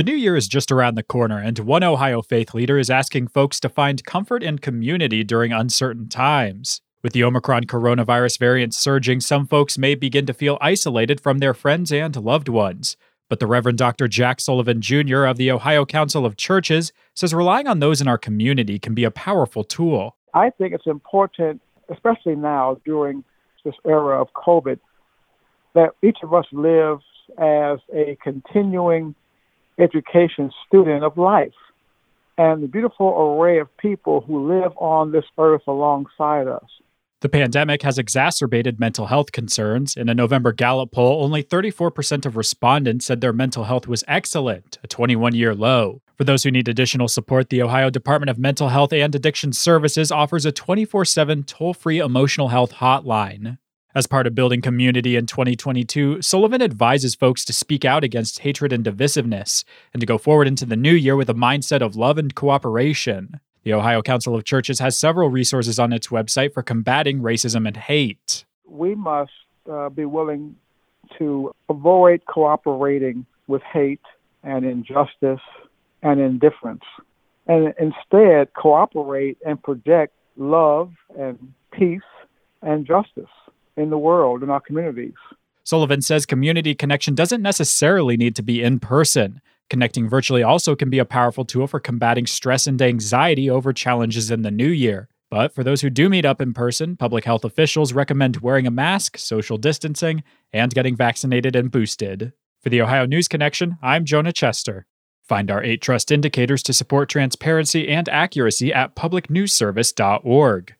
The new year is just around the corner, and one Ohio faith leader is asking folks to find comfort and community during uncertain times. With the Omicron coronavirus variant surging, some folks may begin to feel isolated from their friends and loved ones. But the Reverend Dr. Jack Sullivan Jr. of the Ohio Council of Churches says relying on those in our community can be a powerful tool. I think it's important, especially now during this era of COVID, that each of us lives as a continuing education student of life and the beautiful array of people who live on this earth alongside us. The pandemic has exacerbated mental health concerns. In a November Gallup poll, only 34% of respondents said their mental health was excellent, a 21 year low. For those who need additional support, the Ohio Department of Mental Health and Addiction Services offers a 24 7 toll free emotional health hotline. As part of building community in 2022, Sullivan advises folks to speak out against hatred and divisiveness and to go forward into the new year with a mindset of love and cooperation. The Ohio Council of Churches has several resources on its website for combating racism and hate. We must uh, be willing to avoid cooperating with hate and injustice and indifference, and instead cooperate and project love and peace and justice in the world, in our communities. Sullivan says community connection doesn't necessarily need to be in person. Connecting virtually also can be a powerful tool for combating stress and anxiety over challenges in the new year. But for those who do meet up in person, public health officials recommend wearing a mask, social distancing, and getting vaccinated and boosted. For the Ohio News Connection, I'm Jonah Chester. Find our eight trust indicators to support transparency and accuracy at publicnewsservice.org.